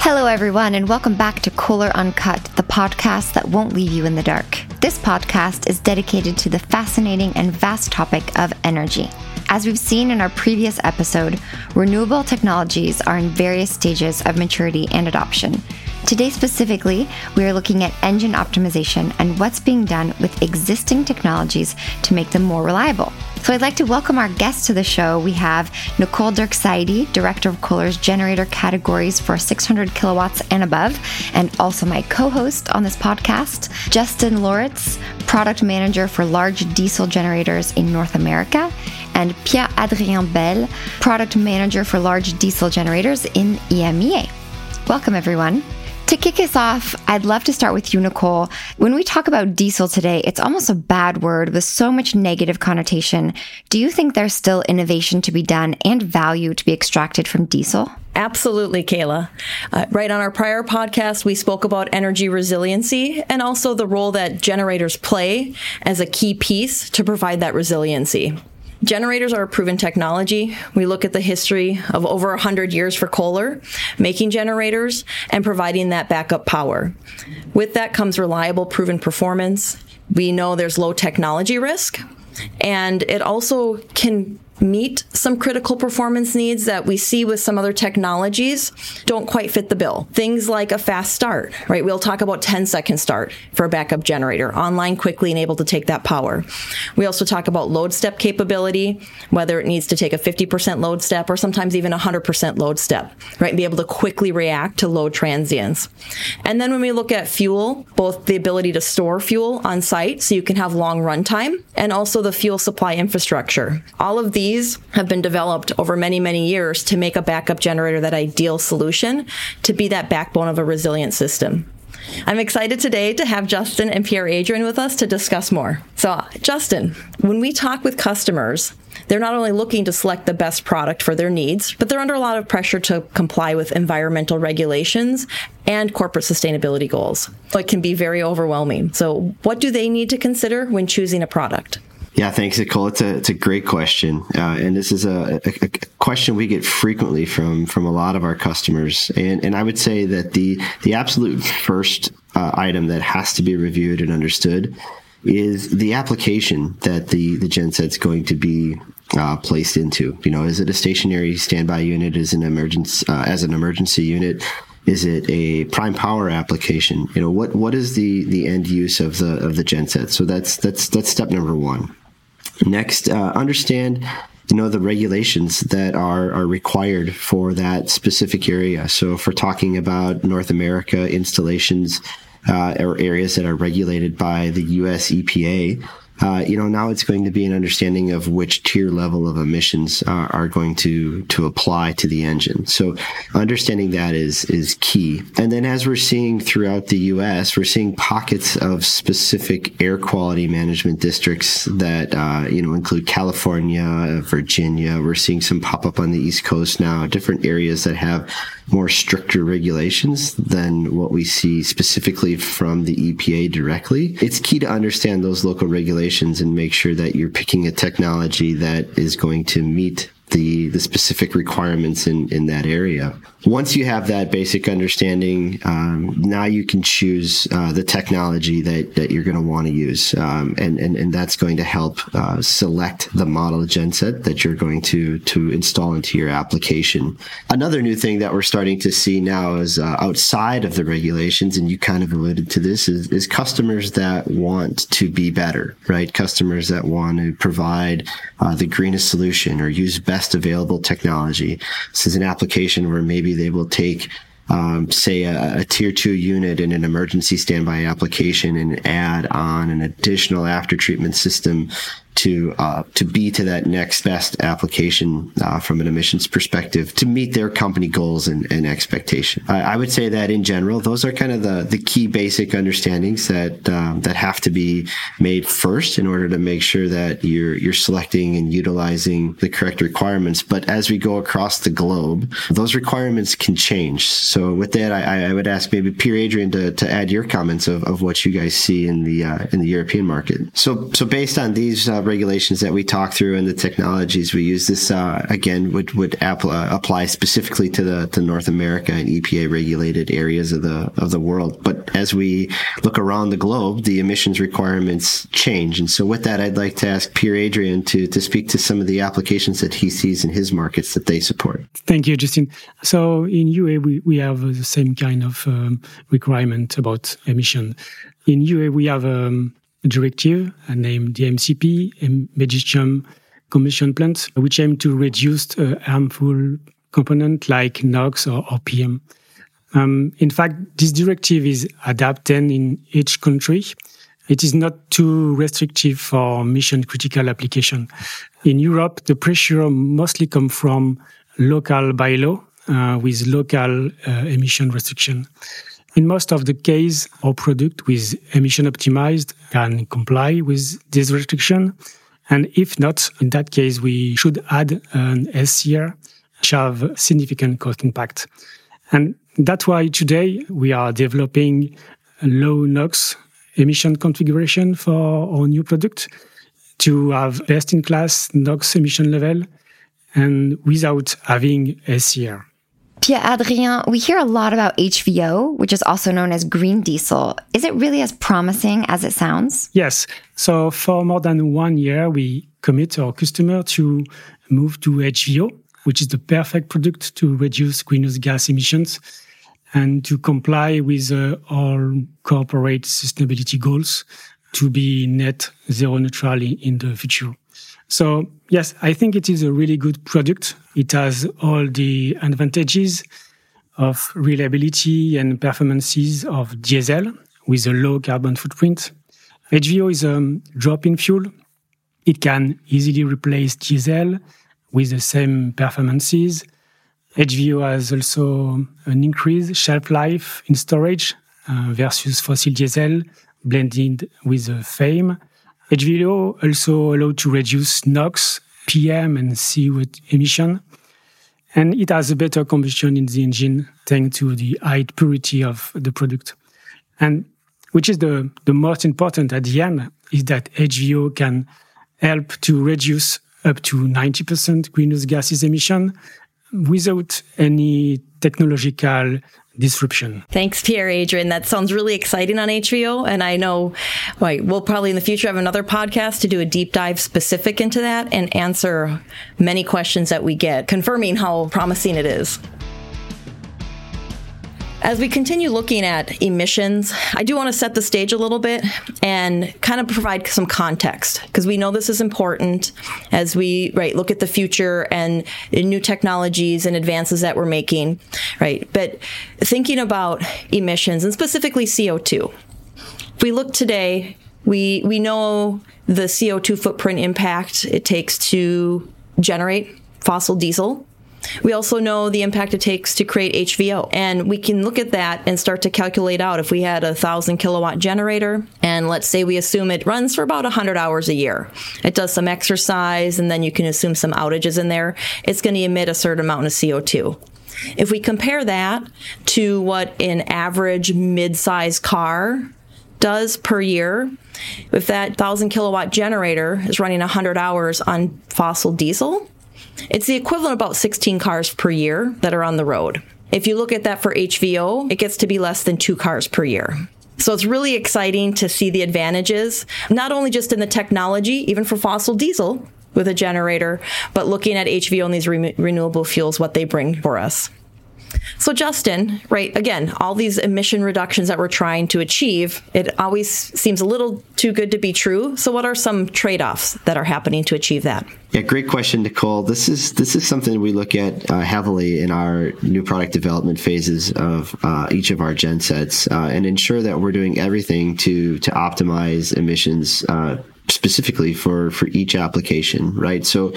Hello, everyone, and welcome back to Kohler Uncut, the podcast that won't leave you in the dark. This podcast is dedicated to the fascinating and vast topic of energy. As we've seen in our previous episode, renewable technologies are in various stages of maturity and adoption. Today, specifically, we are looking at engine optimization and what's being done with existing technologies to make them more reliable. So, I'd like to welcome our guests to the show. We have Nicole Dierksheide, Director of Kohler's generator categories for 600 kilowatts and above, and also my co host on this podcast, Justin Loritz, Product Manager for large diesel generators in North America, and Pierre Adrien Bel, Product Manager for large diesel generators in EMEA. Welcome, everyone. Kick us off, I'd love to start with you, Nicole. When we talk about diesel today, it's almost a bad word with so much negative connotation. Do you think there's still innovation to be done and value to be extracted from diesel? Absolutely, Kayla. Uh, right on our prior podcast, we spoke about energy resiliency and also the role that generators play as a key piece to provide that resiliency. Generators are a proven technology. We look at the history of over 100 years for Kohler, making generators and providing that backup power. With that comes reliable, proven performance. We know there's low technology risk, and it also can meet some critical performance needs that we see with some other technologies don't quite fit the bill. Things like a fast start, right? We'll talk about 10 second start for a backup generator, online quickly and able to take that power. We also talk about load step capability, whether it needs to take a 50% load step or sometimes even 100% load step, right? And be able to quickly react to load transients. And then when we look at fuel, both the ability to store fuel on site so you can have long runtime and also the fuel supply infrastructure. All of these these have been developed over many, many years to make a backup generator that ideal solution to be that backbone of a resilient system. I'm excited today to have Justin and Pierre Adrien with us to discuss more. So, Justin, when we talk with customers, they're not only looking to select the best product for their needs, but they're under a lot of pressure to comply with environmental regulations and corporate sustainability goals. So it can be very overwhelming. So, what do they need to consider when choosing a product? Yeah, thanks, Nicole. It's a it's a great question, uh, and this is a, a, a, question we get frequently from from a lot of our customers. And and I would say that the the absolute first uh, item that has to be reviewed and understood is the application that the the genset's going to be uh, placed into. You know, is it a stationary standby unit? Is an emergency uh, as an emergency unit? Is it a prime power application? You know, what what is the the end use of the of the genset? So that's that's that's step number one. Next, uh, understand you know the regulations that are are required for that specific area. So if we're talking about North America installations uh, or areas that are regulated by the U.S. EPA, uh, you know, now it's going to be an understanding of which tier level of emissions uh, are going to to apply to the engine. So understanding that is is key. And then as we're seeing throughout the U.S., we're seeing pockets of specific air quality management districts that uh, you know include California, Virginia. We're seeing some pop up on the East Coast now. Different areas that have more stricter regulations than what we see specifically from the EPA directly. It's key to understand those local regulations and make sure that you're picking a technology that is going to meet the the specific requirements in in that area. Once you have that basic understanding, um, now you can choose uh, the technology that that you're going to want to use, um, and and and that's going to help uh, select the model genset that you're going to to install into your application. Another new thing that we're starting to see now is uh, outside of the regulations, and you kind of alluded to this, is, is customers that want to be better, right? Customers that want to provide uh, the greenest solution or use best best available technology. This is an application where maybe they will take um, say a, a, tier two unit in an emergency standby application and add on an additional after treatment system to uh, to be to that next best application uh, from an emissions perspective to meet their company goals and, and expectation. I, I, would say that in general, those are kind of the, the key basic understandings that um, that have to be made first in order to make sure that you're you're selecting and utilizing the correct requirements. But as we go across the globe, those requirements can change. So with that, I, I would ask maybe Pierre Adrien to, to add your comments of, of what you guys see in the uh, in the European market. So so based on these uh, regulations that we talk through and the technologies we use, this uh, again would would apply, apply specifically to the to North America and EPA regulated areas of the of the world. But as we look around the globe, the emissions requirements change. And so, with that, I'd like to ask Pierre Adrien to to speak to some of the applications that he sees in his markets that they support. Thank you, Justin. So in UA, we, we have the same kind of um, requirement about emission. In UA, we have um, directive named the MCP, Medium Combustion Plant, which aim to reduce uh, harmful component like NOx or, or PM. Um, in fact, this directive is adapted in each country. It is not too restrictive for mission critical application. In Europe, the pressure mostly come from local bylaw uh, with local uh, emission restriction. In most of the case, our product with emission optimized can comply with this restriction. And if not, in that case, we should add an SCR, which have significant cost impact. And that's why today we are developing a low NOx emission configuration for our new product to have best in class NOx emission level and without having SCR. Pierre Adrien, we hear a lot about HVO, which is also known as green diesel. Is it really as promising as it sounds? Yes. So for more than one year, we commit our customer to move to HVO, which is the perfect product to reduce greenhouse gas emissions and to comply with uh, all corporate sustainability goals to be net zero neutral in the future. So yes, I think it is a really good product. It has all the advantages of reliability and performances of diesel with a low carbon footprint. HVO is a drop-in fuel. It can easily replace diesel with the same performances. HVO has also an increased shelf life in storage uh, versus fossil diesel blended with a FAME. HVO also allowed to reduce NOx, PM, and CO2 emission. And it has a better combustion in the engine thanks to the high purity of the product. And which is the, the most important at the end is that HVO can help to reduce up to 90% greenhouse gases emission without any technological disruption. Thanks, Pierre Adrien. That sounds really exciting on HVO. And I know right, we'll probably in the future have another podcast to do a deep dive specific into that and answer many questions that we get, confirming how promising it is. As we continue looking at emissions, I do want to set the stage a little bit and kind of provide some context because we know this is important as we right look at the future and new technologies and advances that we're making, right? But thinking about emissions and specifically CO2. If we look today, we we know the CO2 footprint impact it takes to generate fossil diesel we also know the impact it takes to create HVO. And we can look at that and start to calculate out if we had a thousand kilowatt generator and let's say we assume it runs for about 100 hours a year. It does some exercise and then you can assume some outages in there. It's going to emit a certain amount of CO2. If we compare that to what an average mid-sized car does per year, if that 1000 kilowatt generator is running 100 hours on fossil diesel, it's the equivalent about 16 cars per year that are on the road. If you look at that for HVO, it gets to be less than two cars per year. So it's really exciting to see the advantages, not only just in the technology, even for fossil diesel with a generator, but looking at HVO and these re- renewable fuels, what they bring for us. So, Justin, right, again, all these emission reductions that we're trying to achieve, it always seems a little too good to be true. So, what are some trade offs that are happening to achieve that? Yeah, great question, Nicole. This is this is something we look at uh, heavily in our new product development phases of uh, each of our gen sets, uh, and ensure that we're doing everything to to optimize emissions uh, specifically for for each application. Right. So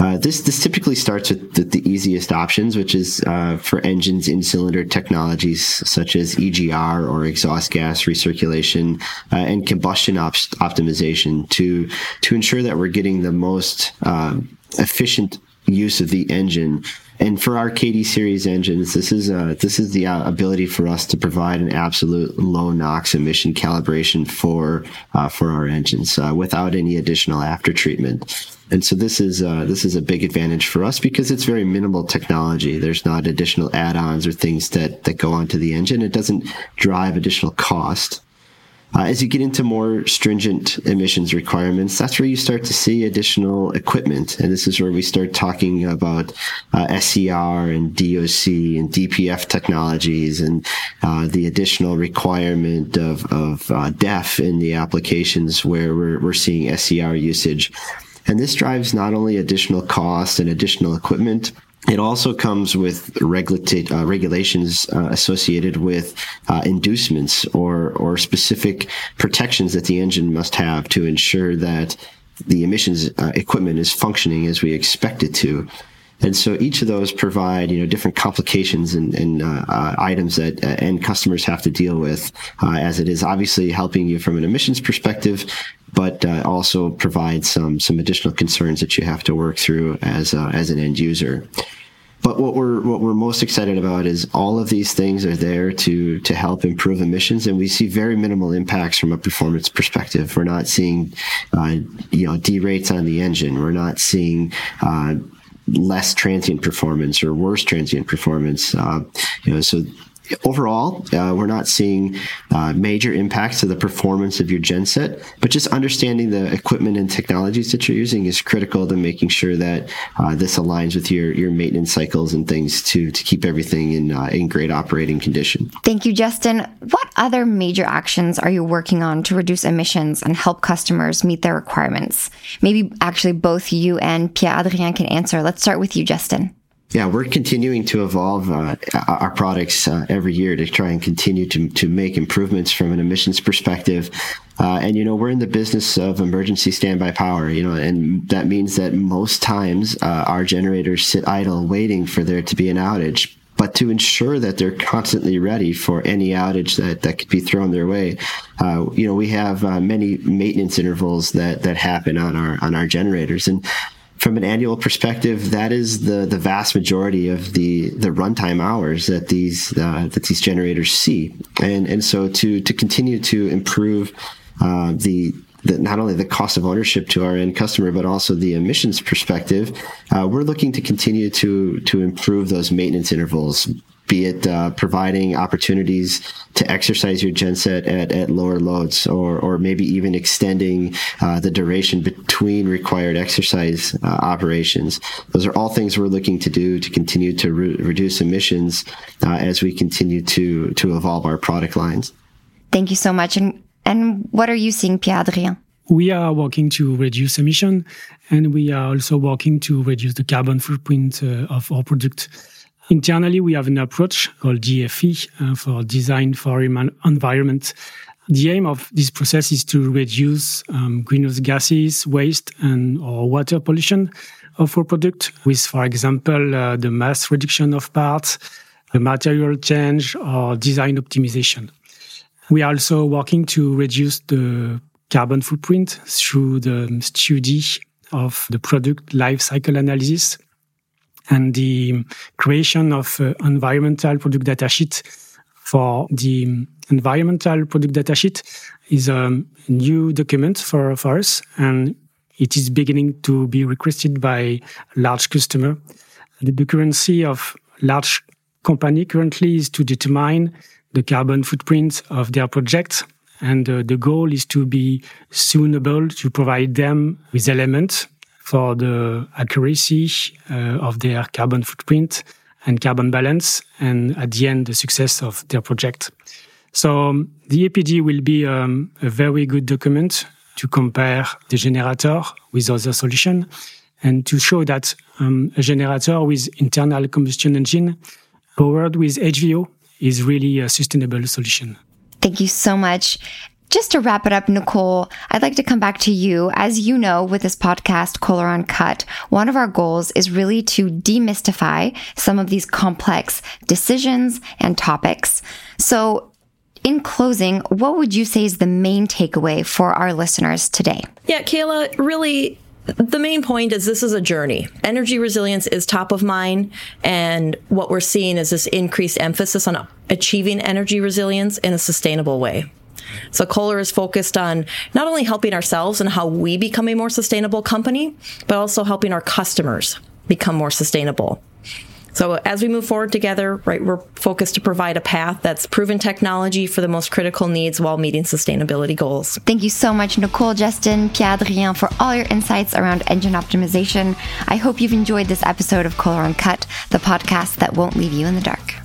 uh, this this typically starts with the, the easiest options, which is uh, for engines in cylinder technologies such as EGR or exhaust gas recirculation uh, and combustion op- optimization to to ensure that we're getting the most um, efficient use of the engine. And for our KD series engines, this is uh, this is the uh, ability for us to provide an absolute low NOx emission calibration for uh, for our engines without any additional after treatment. And so this is uh, this is a big advantage for us because it's very minimal technology. There's not additional add-ons or things that that go onto the engine. It doesn't drive additional cost. Uh, as you get into more stringent emissions requirements, that's where you start to see additional equipment. And this is where we start talking about uh, SCR and DOC and DPF technologies and uh, the additional requirement of, of uh, DEF in the applications where we're, we're seeing SCR usage. And this drives not only additional cost and additional equipment, it also comes with regulati- uh, regulations uh, associated with uh, inducements or or specific protections that the engine must have to ensure that the emissions uh, equipment is functioning as we expect it to. And so each of those provide, you know, different complications and, and uh, uh, items that uh, end customers have to deal with, uh, as it is obviously helping you from an emissions perspective, but uh, also provide some some additional concerns that you have to work through as uh, as an end user. But what we're what we're most excited about is all of these things are there to to help improve emissions, and we see very minimal impacts from a performance perspective. We're not seeing, uh, you know, derates on the engine. We're not seeing. Uh, less transient performance or worse transient performance, uh, you know, so overall, uh, we're not seeing uh, major impacts to the performance of your genset, but just understanding the equipment and technologies that you're using is critical to making sure that uh, this aligns with your, your maintenance cycles and things to, to keep everything in, uh, in great operating condition. Thank you, Justin. What other major actions are you working on to reduce emissions and help customers meet their requirements? Maybe actually both you and Pierre Adrien can answer. Let's start with you, Justin. Yeah, we're continuing to evolve uh, our products uh, every year to try and continue to, to make improvements from an emissions perspective. Uh, and, you know, we're in the business of emergency standby power, you know, and that means that most times uh, our generators sit idle waiting for there to be an outage. But to ensure that they're constantly ready for any outage that, that could be thrown their way, uh, you know, we have uh, many maintenance intervals that, that happen on our on our generators, and from an annual perspective, that is the the vast majority of the the runtime hours that these uh, that these generators see, and and so to to continue to improve uh, the the, not only the cost of ownership to our end customer, but also the emissions perspective, uh, we're looking to continue to to improve those maintenance intervals, be it uh, providing opportunities to exercise your genset at, at lower loads or, or maybe even extending uh, the duration between required exercise uh, operations. Those are all things we're looking to do to continue to re- reduce emissions uh, as we continue to, to evolve our product lines. Thank you so much. And, and what are you seeing, Pierre Adrien? We are working to reduce emission and we are also working to reduce the carbon footprint uh, of our product. Internally, we have an approach called DFE uh, for Design for Environment. The aim of this process is to reduce um, greenhouse gases, waste, and or water pollution of our product with, for example, uh, the mass reduction of parts, the material change, or design optimization. We are also working to reduce the carbon footprint through the study of the product life cycle analysis and the creation of uh, environmental product datasheet for the environmental product datasheet is a new document for, for us and it is beginning to be requested by large customer. The currency of large company currently is to determine the carbon footprint of their project and uh, the goal is to be soon able to provide them with elements for the accuracy uh, of their carbon footprint and carbon balance, and at the end, the success of their project. So um, the APD will be um, a very good document to compare the generator with other solution and to show that um, a generator with internal combustion engine powered with HVO is really a sustainable solution. Thank you so much. Just to wrap it up, Nicole, I'd like to come back to you. As you know, with this podcast, Kohler Uncut, one of our goals is really to demystify some of these complex decisions and topics. So, in closing, what would you say is the main takeaway for our listeners today? Yeah, Kayla, really the main point is this is a journey. Energy resilience is top of mind. And what we're seeing is this increased emphasis on achieving energy resilience in a sustainable way. So Kohler is focused on not only helping ourselves and how we become a more sustainable company, but also helping our customers become more sustainable. So as we move forward together, right, we're focused to provide a path that's proven technology for the most critical needs while meeting sustainability goals. Thank you so much, Nicole, Justin, Pierre Adrien, for all your insights around engine optimization. I hope you've enjoyed this episode of Kohler Uncut, the podcast that won't leave you in the dark.